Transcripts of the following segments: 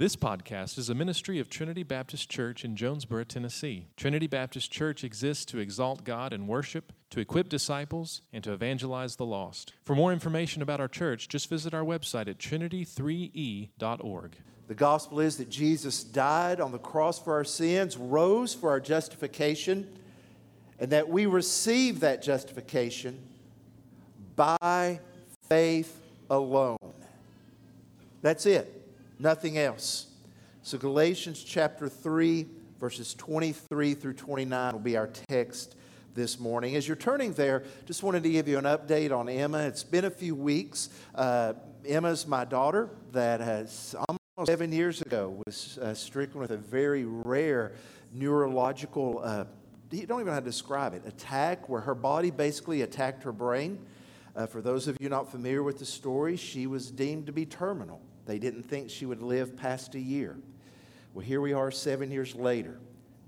This podcast is a ministry of Trinity Baptist Church in Jonesborough, Tennessee. Trinity Baptist Church exists to exalt God and worship, to equip disciples, and to evangelize the lost. For more information about our church, just visit our website at trinity3e.org. The gospel is that Jesus died on the cross for our sins, rose for our justification, and that we receive that justification by faith alone. That's it nothing else. So, Galatians chapter 3, verses 23 through 29 will be our text this morning. As you're turning there, just wanted to give you an update on Emma. It's been a few weeks. Uh, Emma's my daughter that has almost seven years ago was uh, stricken with a very rare neurological, uh, you don't even know how to describe it, attack where her body basically attacked her brain. Uh, for those of you not familiar with the story, she was deemed to be terminal. They didn't think she would live past a year. Well, here we are seven years later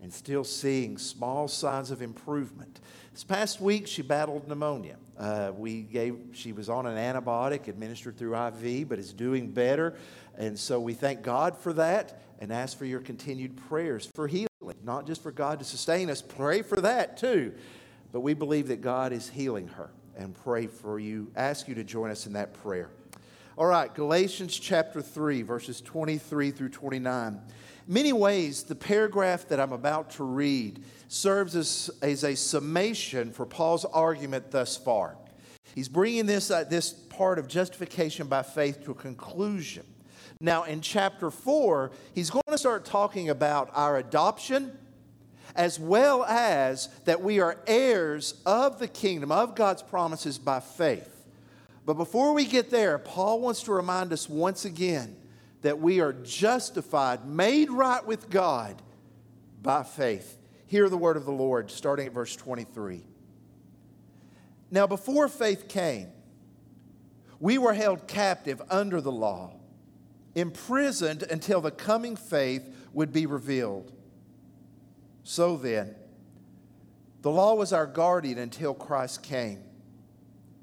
and still seeing small signs of improvement. This past week, she battled pneumonia. Uh, we gave, she was on an antibiotic administered through IV, but is doing better. And so we thank God for that and ask for your continued prayers for healing, not just for God to sustain us, pray for that too. But we believe that God is healing her and pray for you, ask you to join us in that prayer. All right, Galatians chapter 3, verses 23 through 29. In many ways, the paragraph that I'm about to read serves as, as a summation for Paul's argument thus far. He's bringing this, uh, this part of justification by faith to a conclusion. Now, in chapter 4, he's going to start talking about our adoption as well as that we are heirs of the kingdom, of God's promises by faith. But before we get there, Paul wants to remind us once again that we are justified, made right with God by faith. Hear the word of the Lord, starting at verse 23. Now, before faith came, we were held captive under the law, imprisoned until the coming faith would be revealed. So then, the law was our guardian until Christ came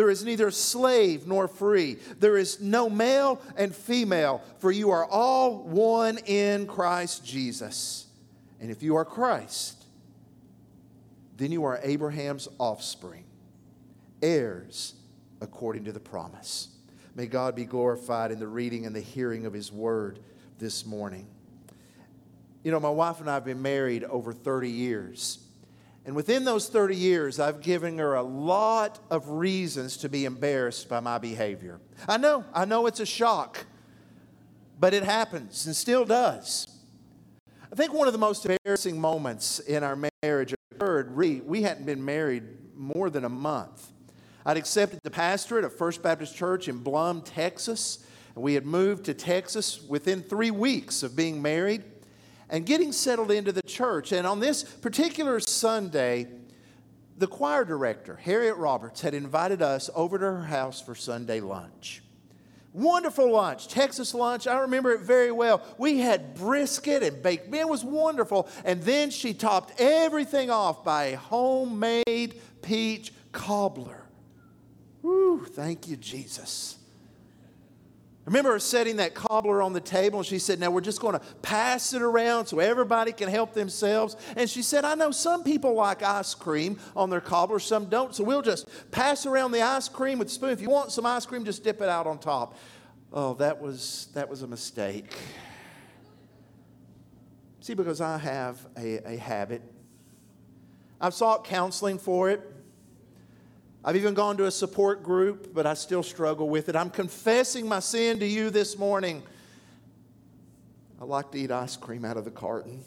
There is neither slave nor free. There is no male and female, for you are all one in Christ Jesus. And if you are Christ, then you are Abraham's offspring, heirs according to the promise. May God be glorified in the reading and the hearing of his word this morning. You know, my wife and I have been married over 30 years. And within those 30 years, I've given her a lot of reasons to be embarrassed by my behavior. I know, I know it's a shock, but it happens and still does. I think one of the most embarrassing moments in our marriage occurred, we, we hadn't been married more than a month. I'd accepted the pastorate of First Baptist Church in Blum, Texas, and we had moved to Texas within three weeks of being married and getting settled into the church. And on this particular Sunday, the choir director, Harriet Roberts, had invited us over to her house for Sunday lunch. Wonderful lunch, Texas lunch. I remember it very well. We had brisket and baked bean. It was wonderful. And then she topped everything off by a homemade peach cobbler. Whew, thank you, Jesus. Remember her setting that cobbler on the table, and she said, Now we're just going to pass it around so everybody can help themselves. And she said, I know some people like ice cream on their cobbler, some don't, so we'll just pass around the ice cream with a spoon. If you want some ice cream, just dip it out on top. Oh, that was, that was a mistake. See, because I have a, a habit, I've sought counseling for it. I've even gone to a support group, but I still struggle with it. I'm confessing my sin to you this morning. I like to eat ice cream out of the carton.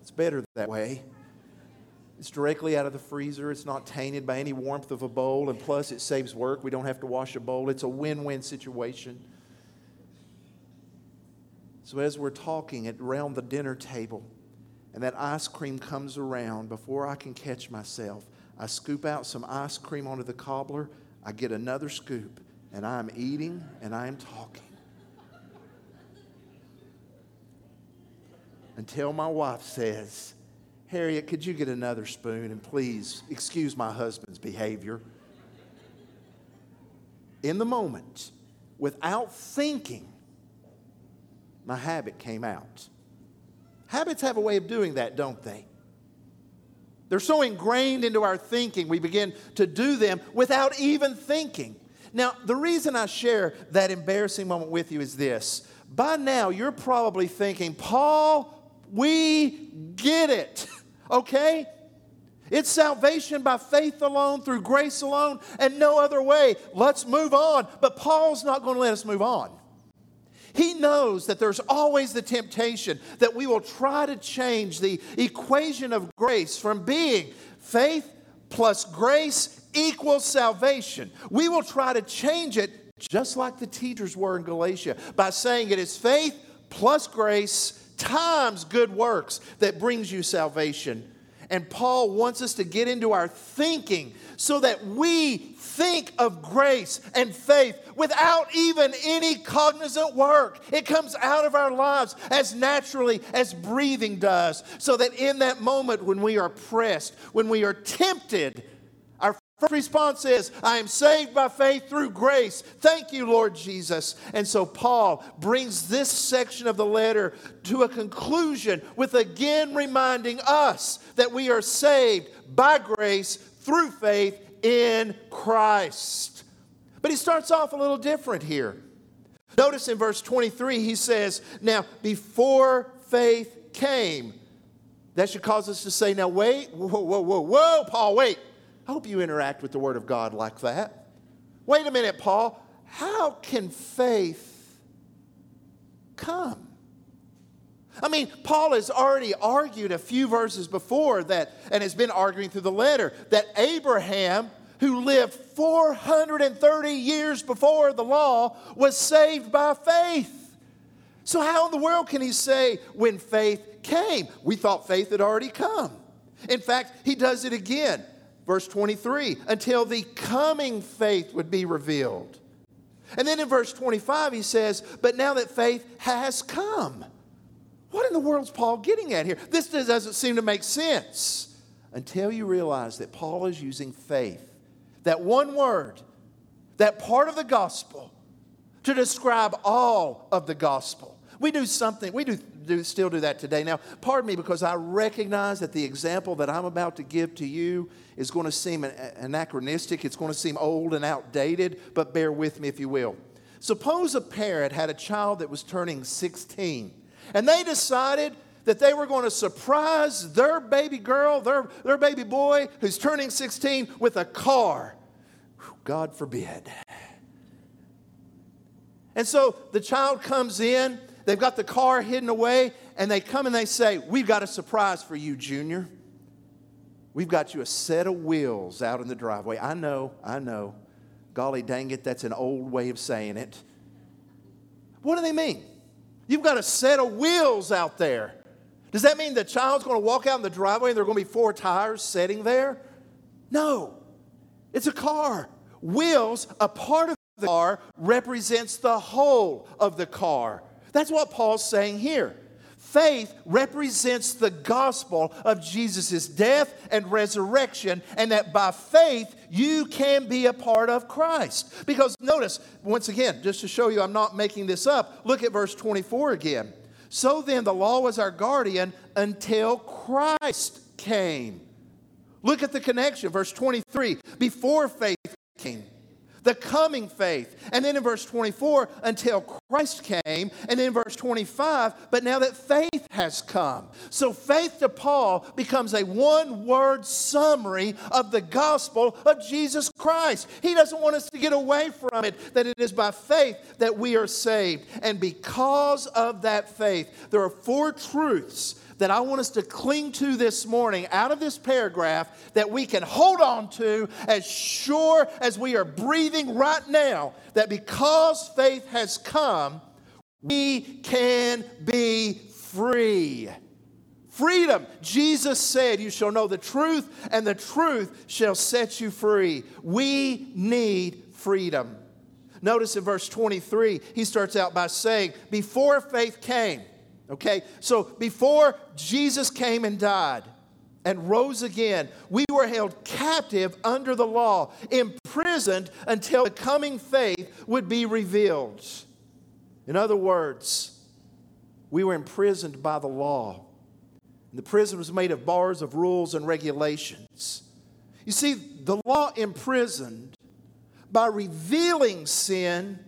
It's better that way. It's directly out of the freezer. It's not tainted by any warmth of a bowl. And plus, it saves work. We don't have to wash a bowl. It's a win win situation. So, as we're talking at, around the dinner table, and that ice cream comes around before I can catch myself. I scoop out some ice cream onto the cobbler, I get another scoop, and I'm eating and I'm talking. Until my wife says, Harriet, could you get another spoon and please excuse my husband's behavior? In the moment, without thinking, my habit came out. Habits have a way of doing that, don't they? They're so ingrained into our thinking, we begin to do them without even thinking. Now, the reason I share that embarrassing moment with you is this. By now, you're probably thinking, Paul, we get it, okay? It's salvation by faith alone, through grace alone, and no other way. Let's move on. But Paul's not going to let us move on. He knows that there's always the temptation that we will try to change the equation of grace from being faith plus grace equals salvation. We will try to change it just like the teachers were in Galatia by saying it is faith plus grace times good works that brings you salvation. And Paul wants us to get into our thinking so that we think of grace and faith without even any cognizant work. It comes out of our lives as naturally as breathing does, so that in that moment when we are pressed, when we are tempted, First response is, I am saved by faith through grace. Thank you, Lord Jesus. And so Paul brings this section of the letter to a conclusion with again reminding us that we are saved by grace through faith in Christ. But he starts off a little different here. Notice in verse 23, he says, Now, before faith came, that should cause us to say, Now, wait, whoa, whoa, whoa, whoa, Paul, wait. I hope you interact with the Word of God like that. Wait a minute, Paul. How can faith come? I mean, Paul has already argued a few verses before that, and has been arguing through the letter, that Abraham, who lived 430 years before the law, was saved by faith. So, how in the world can he say when faith came? We thought faith had already come. In fact, he does it again. Verse 23, until the coming faith would be revealed. And then in verse 25, he says, But now that faith has come. What in the world is Paul getting at here? This doesn't seem to make sense until you realize that Paul is using faith, that one word, that part of the gospel, to describe all of the gospel. We do something, we do, do, still do that today. Now, pardon me because I recognize that the example that I'm about to give to you is going to seem anachronistic, it's going to seem old and outdated, but bear with me if you will. Suppose a parent had a child that was turning 16, and they decided that they were going to surprise their baby girl, their, their baby boy who's turning 16 with a car. God forbid. And so the child comes in, they've got the car hidden away, and they come and they say, We've got a surprise for you, Junior. We've got you a set of wheels out in the driveway. I know, I know. Golly dang it, that's an old way of saying it. What do they mean? You've got a set of wheels out there. Does that mean the child's going to walk out in the driveway and there are going to be four tires sitting there? No, it's a car. Wheels, a part of the car, represents the whole of the car. That's what Paul's saying here. Faith represents the gospel of Jesus' death and resurrection, and that by faith you can be a part of Christ. Because notice, once again, just to show you I'm not making this up, look at verse 24 again. So then, the law was our guardian until Christ came. Look at the connection, verse 23. Before faith came, the coming faith. And then in verse 24, until Christ came. And then in verse 25, but now that faith has come. So faith to Paul becomes a one word summary of the gospel of Jesus Christ. He doesn't want us to get away from it, that it is by faith that we are saved. And because of that faith, there are four truths that I want us to cling to this morning out of this paragraph that we can hold on to as sure as we are breathing right now that because faith has come, we can be free. Freedom. Jesus said, You shall know the truth, and the truth shall set you free. We need freedom. Notice in verse 23, he starts out by saying, Before faith came, okay, so before Jesus came and died and rose again, we were held captive under the law, imprisoned until the coming faith would be revealed. In other words, we were imprisoned by the law. The prison was made of bars of rules and regulations. You see, the law imprisoned by revealing sin,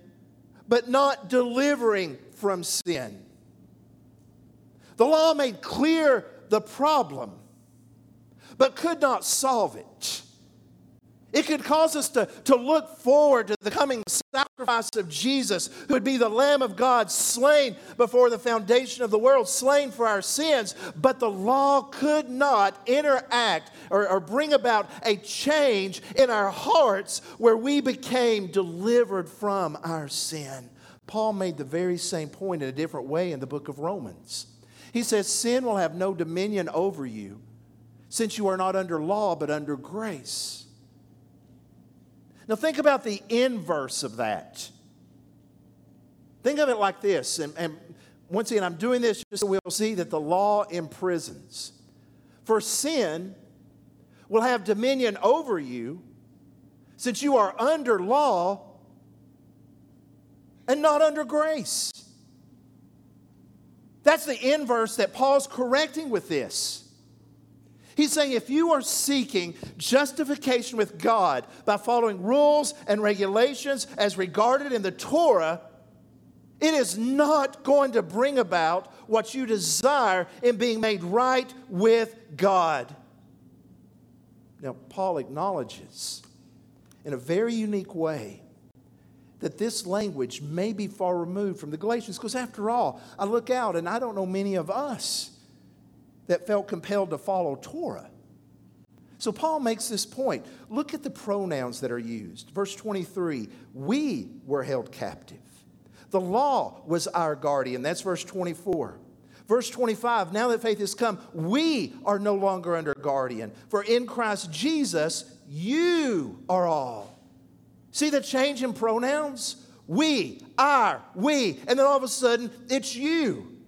but not delivering from sin. The law made clear the problem, but could not solve it. It could cause us to, to look forward to the coming sacrifice of Jesus, who would be the Lamb of God slain before the foundation of the world, slain for our sins. But the law could not interact or, or bring about a change in our hearts where we became delivered from our sin. Paul made the very same point in a different way in the book of Romans. He says, Sin will have no dominion over you, since you are not under law, but under grace. Now, think about the inverse of that. Think of it like this, and, and once again, I'm doing this just so we'll see that the law imprisons. For sin will have dominion over you since you are under law and not under grace. That's the inverse that Paul's correcting with this. He's saying if you are seeking justification with God by following rules and regulations as regarded in the Torah, it is not going to bring about what you desire in being made right with God. Now, Paul acknowledges in a very unique way that this language may be far removed from the Galatians because, after all, I look out and I don't know many of us that felt compelled to follow Torah. So Paul makes this point. Look at the pronouns that are used. Verse 23 We were held captive. The law was our guardian. That's verse 24. Verse 25 Now that faith has come, we are no longer under guardian. For in Christ Jesus, you are all. See the change in pronouns? We, our, we. And then all of a sudden, it's you.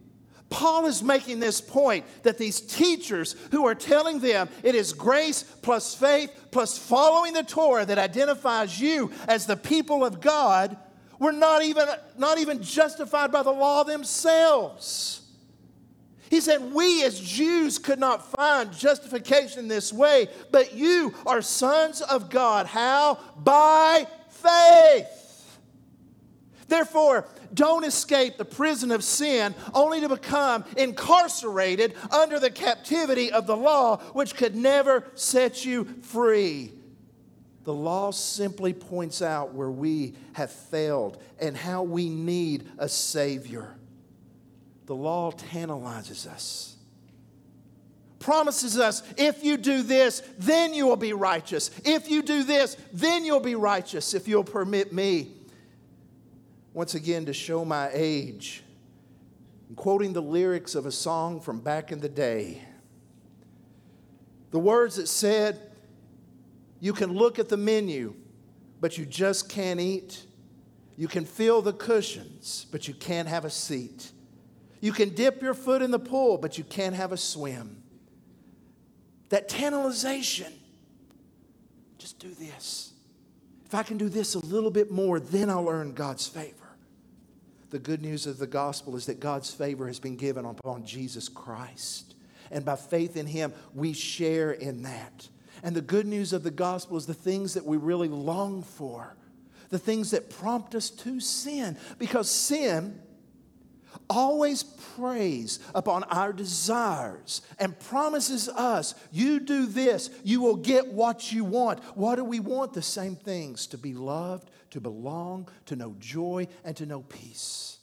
Paul is making this point that these teachers who are telling them it is grace plus faith plus following the Torah that identifies you as the people of God were not even, not even justified by the law themselves. He said, We as Jews could not find justification this way, but you are sons of God. How? By faith. Therefore, don't escape the prison of sin only to become incarcerated under the captivity of the law, which could never set you free. The law simply points out where we have failed and how we need a Savior. The law tantalizes us, promises us if you do this, then you will be righteous. If you do this, then you'll be righteous, if you'll permit me once again to show my age. I'm quoting the lyrics of a song from back in the day. The words that said, You can look at the menu, but you just can't eat. You can feel the cushions, but you can't have a seat. You can dip your foot in the pool, but you can't have a swim. That tantalization. Just do this. If I can do this a little bit more, then I'll earn God's favor. The good news of the gospel is that God's favor has been given upon Jesus Christ. And by faith in him, we share in that. And the good news of the gospel is the things that we really long for, the things that prompt us to sin. Because sin always preys upon our desires and promises us, you do this, you will get what you want. What do we want? The same things to be loved, to belong, to know joy, and to know peace.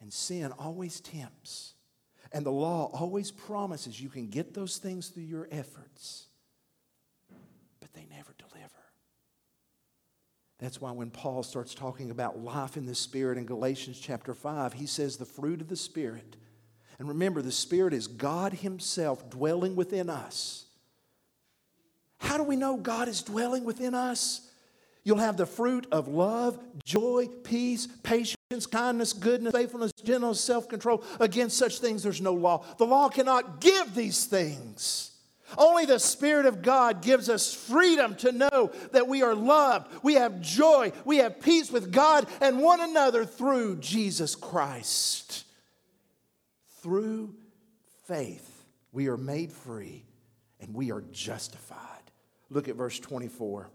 And sin always tempts. And the law always promises you can get those things through your efforts, but they never. That's why when Paul starts talking about life in the Spirit in Galatians chapter 5, he says the fruit of the Spirit And remember, the Spirit is God Himself dwelling within us. How do we know God is dwelling within us? You'll have the fruit of love, joy, peace, patience, kindness, goodness, faithfulness, gentleness, self control. Against such things, there's no law. The law cannot give these things. Only the Spirit of God gives us freedom to know that we are loved, we have joy, we have peace with God and one another through Jesus Christ. Through faith, we are made free and we are justified. Look at verse 24.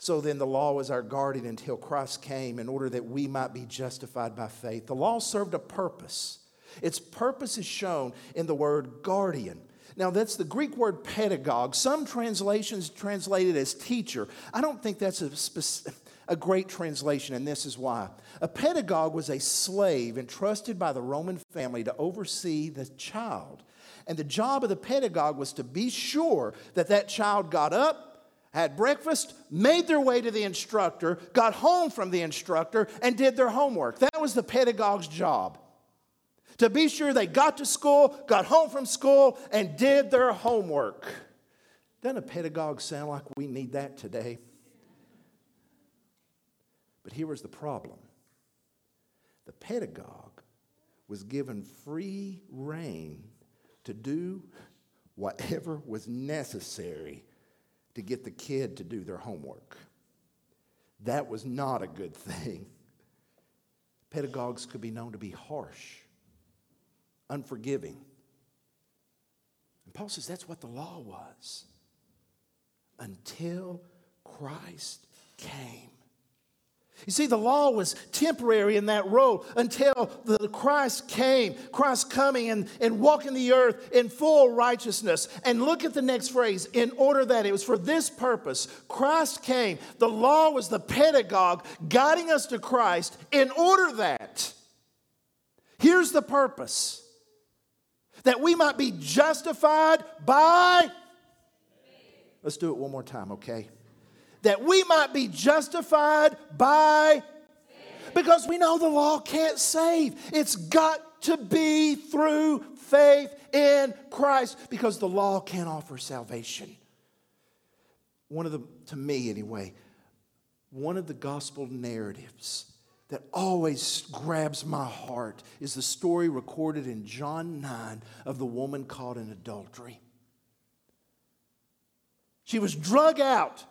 So then, the law was our guardian until Christ came in order that we might be justified by faith. The law served a purpose. Its purpose is shown in the word guardian. Now, that's the Greek word pedagogue. Some translations translate it as teacher. I don't think that's a, a great translation, and this is why. A pedagogue was a slave entrusted by the Roman family to oversee the child. And the job of the pedagogue was to be sure that that child got up, had breakfast, made their way to the instructor, got home from the instructor, and did their homework. That was the pedagogue's job. To be sure they got to school, got home from school, and did their homework. Doesn't a pedagogue sound like we need that today? But here was the problem the pedagogue was given free rein to do whatever was necessary to get the kid to do their homework. That was not a good thing. Pedagogues could be known to be harsh, unforgiving. And Paul says that's what the law was until Christ came. You see, the law was temporary in that role until the Christ came, Christ coming and, and walking the earth in full righteousness. And look at the next phrase in order that it was for this purpose. Christ came. The law was the pedagogue guiding us to Christ in order that. Here's the purpose that we might be justified by. Let's do it one more time, okay? that we might be justified by because we know the law can't save. It's got to be through faith in Christ because the law can't offer salvation. One of the, to me anyway, one of the gospel narratives that always grabs my heart is the story recorded in John 9 of the woman caught in adultery. She was drug out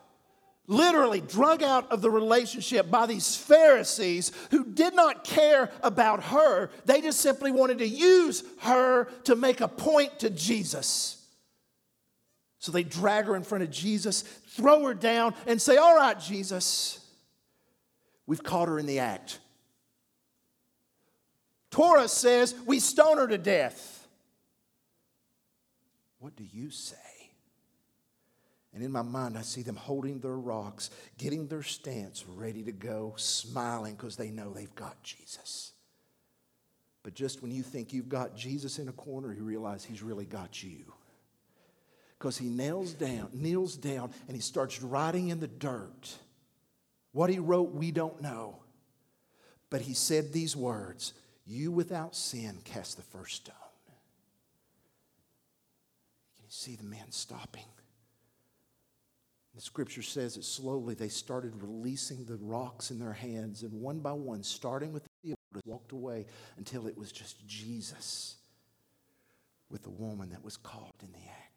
literally drug out of the relationship by these Pharisees who did not care about her. They just simply wanted to use her to make a point to Jesus. So they drag her in front of Jesus, throw her down, and say, All right, Jesus, we've caught her in the act. Torah says we stone her to death. What do you say? And in my mind, I see them holding their rocks, getting their stance ready to go, smiling because they know they've got Jesus. But just when you think you've got Jesus in a corner, you realize he's really got you. Because he nails down, kneels down, and he starts writing in the dirt. What he wrote, we don't know. But he said these words You without sin cast the first stone. Can you see the man stopping? The scripture says that slowly they started releasing the rocks in their hands, and one by one, starting with the elders, walked away until it was just Jesus with the woman that was caught in the act.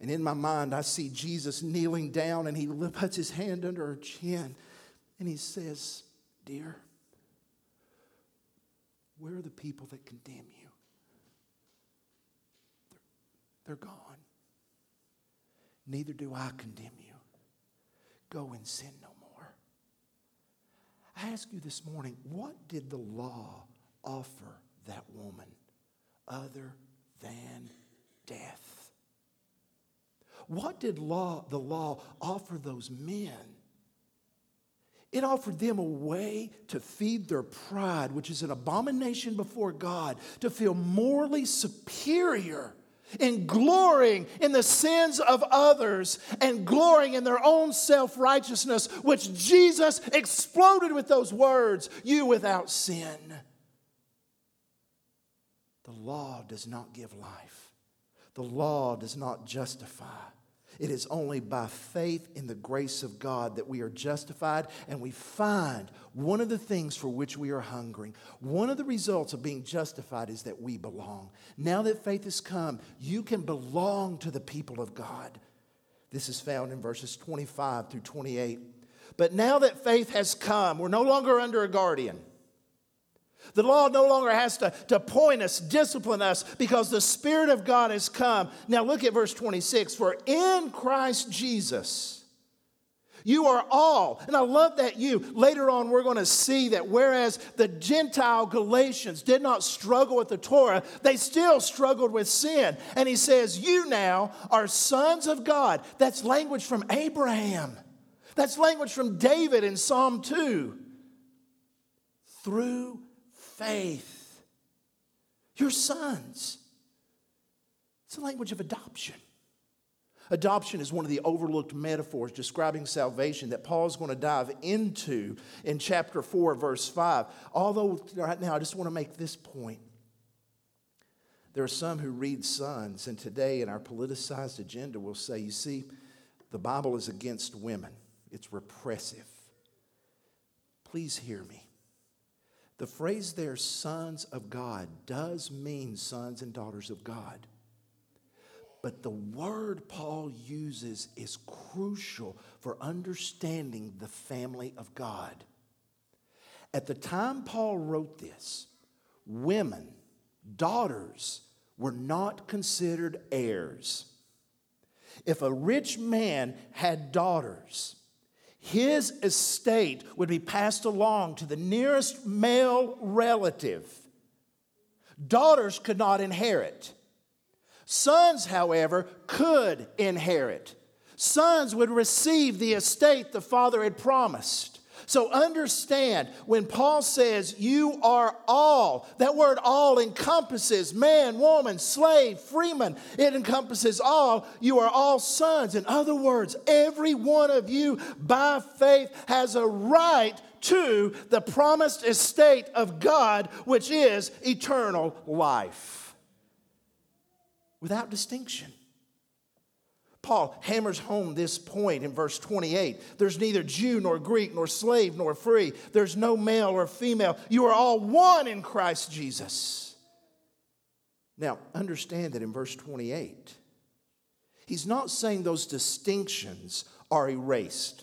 And in my mind, I see Jesus kneeling down and he puts his hand under her chin and he says, Dear, where are the people that condemn you? They're, gone. Neither do I condemn you. Go and sin no more. I ask you this morning, what did the law offer that woman other than death? What did law, the law offer those men? It offered them a way to feed their pride, which is an abomination before God, to feel morally superior in glorying in the sins of others and glorying in their own self righteousness, which Jesus exploded with those words you without sin. The law does not give life, the law does not justify. It is only by faith in the grace of God that we are justified and we find one of the things for which we are hungering. One of the results of being justified is that we belong. Now that faith has come, you can belong to the people of God. This is found in verses 25 through 28. But now that faith has come, we're no longer under a guardian. The law no longer has to, to point us, discipline us, because the Spirit of God has come. Now look at verse 26 For in Christ Jesus, you are all, and I love that you. Later on, we're going to see that whereas the Gentile Galatians did not struggle with the Torah, they still struggled with sin. And he says, You now are sons of God. That's language from Abraham, that's language from David in Psalm 2. Through faith. Your sons. It's the language of adoption. Adoption is one of the overlooked metaphors describing salvation that Paul is going to dive into in chapter 4, verse 5. Although, right now, I just want to make this point. There are some who read sons, and today in our politicized agenda will say, you see, the Bible is against women, it's repressive. Please hear me. The phrase there, sons of God, does mean sons and daughters of God. But the word Paul uses is crucial for understanding the family of God. At the time Paul wrote this, women, daughters, were not considered heirs. If a rich man had daughters, his estate would be passed along to the nearest male relative. Daughters could not inherit. Sons, however, could inherit. Sons would receive the estate the father had promised. So understand when Paul says you are all, that word all encompasses man, woman, slave, freeman. It encompasses all. You are all sons. In other words, every one of you by faith has a right to the promised estate of God, which is eternal life. Without distinction. Paul hammers home this point in verse 28. There's neither Jew nor Greek nor slave nor free. There's no male or female. You are all one in Christ Jesus. Now, understand that in verse 28, he's not saying those distinctions are erased.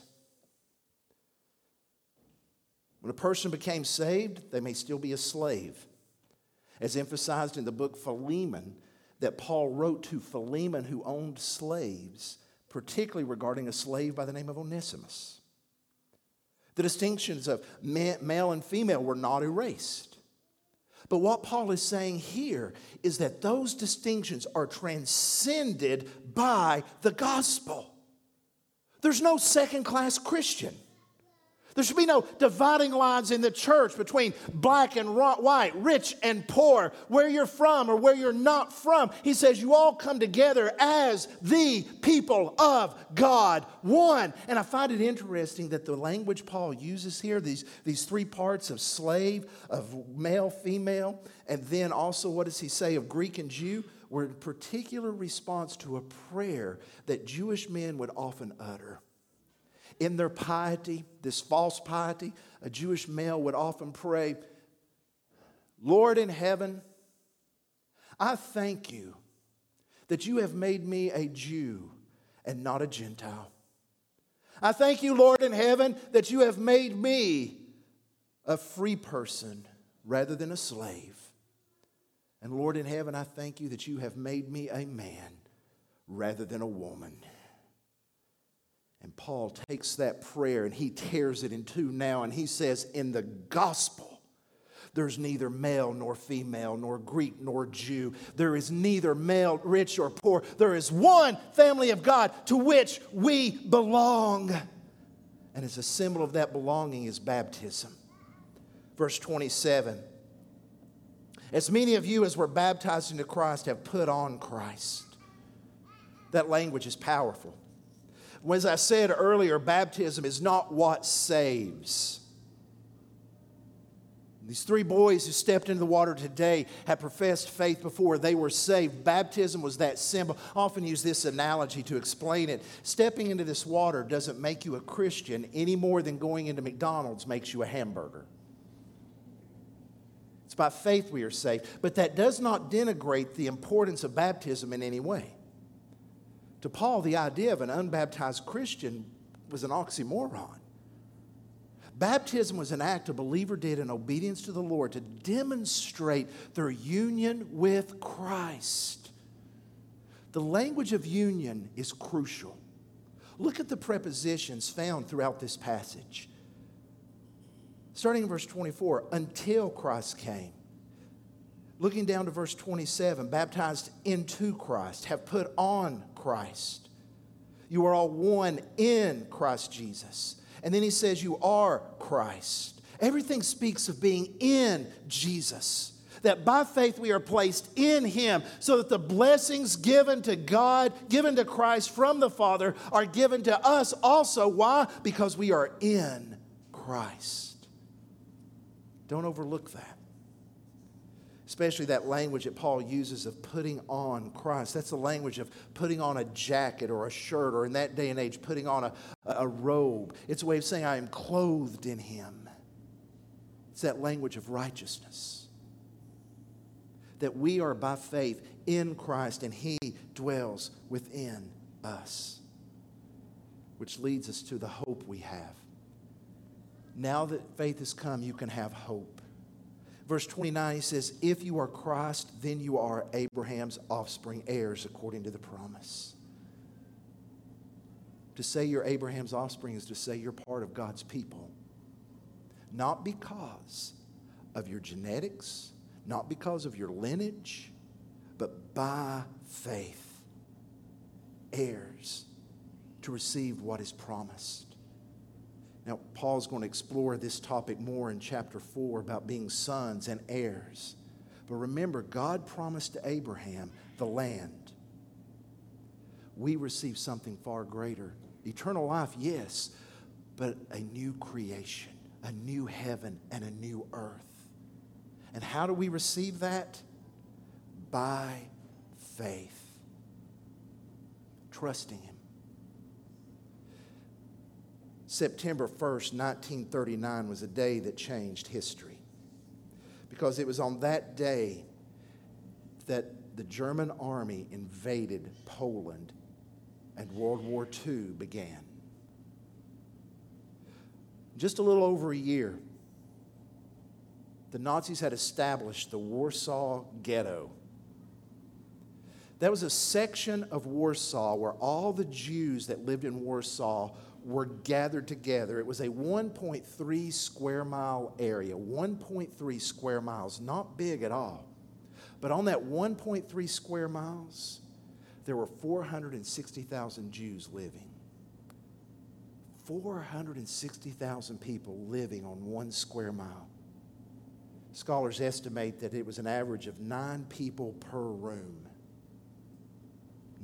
When a person became saved, they may still be a slave. As emphasized in the book Philemon, that Paul wrote to Philemon, who owned slaves, particularly regarding a slave by the name of Onesimus. The distinctions of male and female were not erased. But what Paul is saying here is that those distinctions are transcended by the gospel. There's no second class Christian. There should be no dividing lines in the church between black and white, rich and poor, where you're from or where you're not from. He says you all come together as the people of God, one. And I find it interesting that the language Paul uses here, these, these three parts of slave, of male, female, and then also what does he say of Greek and Jew, were in particular response to a prayer that Jewish men would often utter in their piety, this false piety, a Jewish male would often pray, Lord in heaven, I thank you that you have made me a Jew and not a Gentile. I thank you, Lord in heaven, that you have made me a free person rather than a slave. And Lord in heaven, I thank you that you have made me a man rather than a woman. And Paul takes that prayer and he tears it in two now, and he says, In the gospel, there's neither male nor female, nor Greek nor Jew. There is neither male, rich or poor. There is one family of God to which we belong. And as a symbol of that belonging is baptism. Verse 27 As many of you as were baptized into Christ have put on Christ. That language is powerful. As I said earlier, baptism is not what saves. These three boys who stepped into the water today had professed faith before they were saved. Baptism was that symbol. I often use this analogy to explain it. Stepping into this water doesn't make you a Christian any more than going into McDonald's makes you a hamburger. It's by faith we are saved. But that does not denigrate the importance of baptism in any way. To Paul, the idea of an unbaptized Christian was an oxymoron. Baptism was an act a believer did in obedience to the Lord to demonstrate their union with Christ. The language of union is crucial. Look at the prepositions found throughout this passage. Starting in verse 24, until Christ came. Looking down to verse 27, baptized into Christ, have put on Christ. You are all one in Christ Jesus. And then he says, You are Christ. Everything speaks of being in Jesus. That by faith we are placed in him so that the blessings given to God, given to Christ from the Father, are given to us also. Why? Because we are in Christ. Don't overlook that especially that language that Paul uses of putting on Christ. That's the language of putting on a jacket or a shirt, or in that day and age, putting on a, a robe. It's a way of saying, I am clothed in him. It's that language of righteousness. That we are by faith in Christ and he dwells within us. Which leads us to the hope we have. Now that faith has come, you can have hope. Verse 29, he says, If you are Christ, then you are Abraham's offspring, heirs according to the promise. To say you're Abraham's offspring is to say you're part of God's people. Not because of your genetics, not because of your lineage, but by faith, heirs to receive what is promised. Now, Paul's going to explore this topic more in chapter 4 about being sons and heirs. But remember, God promised to Abraham the land. We receive something far greater eternal life, yes, but a new creation, a new heaven, and a new earth. And how do we receive that? By faith, trusting Him. September 1st, 1939 was a day that changed history. Because it was on that day that the German army invaded Poland and World War II began. Just a little over a year, the Nazis had established the Warsaw Ghetto. That was a section of Warsaw where all the Jews that lived in Warsaw were gathered together. It was a 1.3 square mile area, 1.3 square miles, not big at all. But on that 1.3 square miles, there were 460,000 Jews living. 460,000 people living on one square mile. Scholars estimate that it was an average of nine people per room.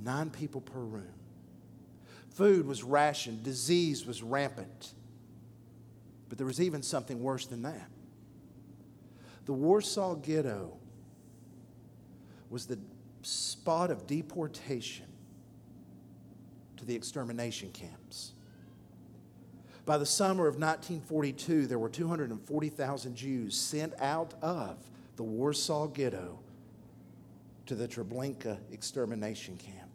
Nine people per room. Food was rationed, disease was rampant. But there was even something worse than that. The Warsaw Ghetto was the spot of deportation to the extermination camps. By the summer of 1942, there were 240,000 Jews sent out of the Warsaw Ghetto to the Treblinka extermination camp.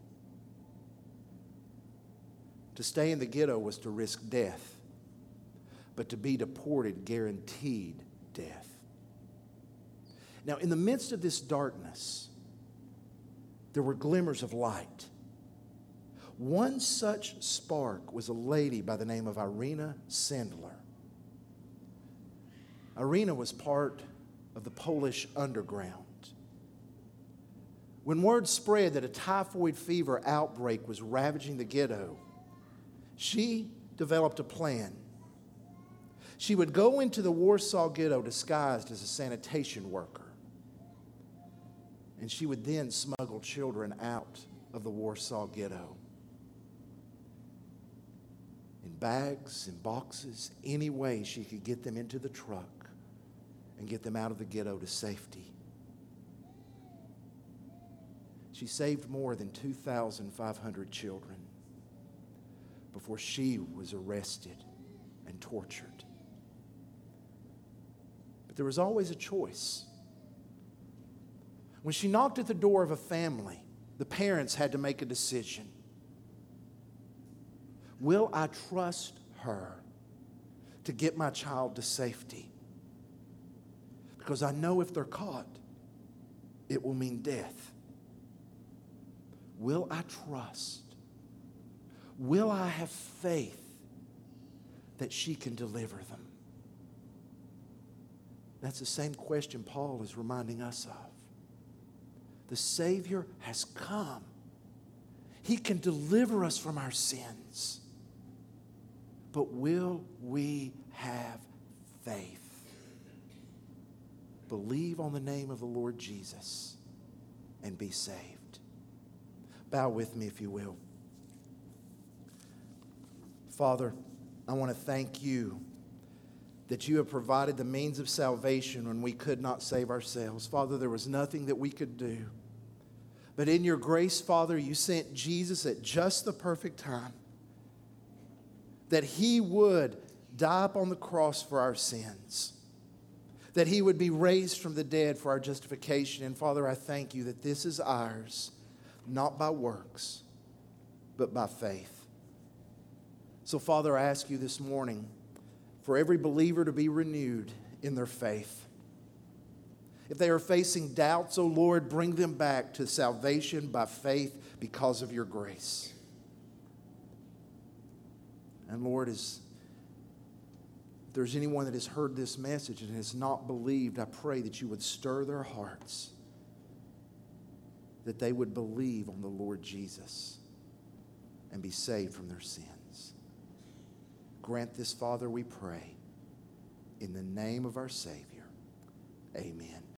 To stay in the ghetto was to risk death, but to be deported guaranteed death. Now, in the midst of this darkness, there were glimmers of light. One such spark was a lady by the name of Irena Sendler. Irena was part of the Polish underground. When word spread that a typhoid fever outbreak was ravaging the ghetto, she developed a plan. She would go into the Warsaw Ghetto disguised as a sanitation worker. And she would then smuggle children out of the Warsaw Ghetto in bags, in boxes, any way she could get them into the truck and get them out of the ghetto to safety. She saved more than 2,500 children before she was arrested and tortured. But there was always a choice. When she knocked at the door of a family, the parents had to make a decision. Will I trust her to get my child to safety? Because I know if they're caught, it will mean death. Will I trust? Will I have faith that she can deliver them? That's the same question Paul is reminding us of. The Savior has come. He can deliver us from our sins. But will we have faith? Believe on the name of the Lord Jesus and be saved. Bow with me, if you will. Father, I want to thank you that you have provided the means of salvation when we could not save ourselves. Father, there was nothing that we could do. But in your grace, Father, you sent Jesus at just the perfect time that he would die upon the cross for our sins, that he would be raised from the dead for our justification. And Father, I thank you that this is ours, not by works, but by faith. So, Father, I ask you this morning for every believer to be renewed in their faith. If they are facing doubts, oh Lord, bring them back to salvation by faith because of your grace. And Lord, as there's anyone that has heard this message and has not believed, I pray that you would stir their hearts, that they would believe on the Lord Jesus and be saved from their sins. Grant this, Father, we pray. In the name of our Savior. Amen.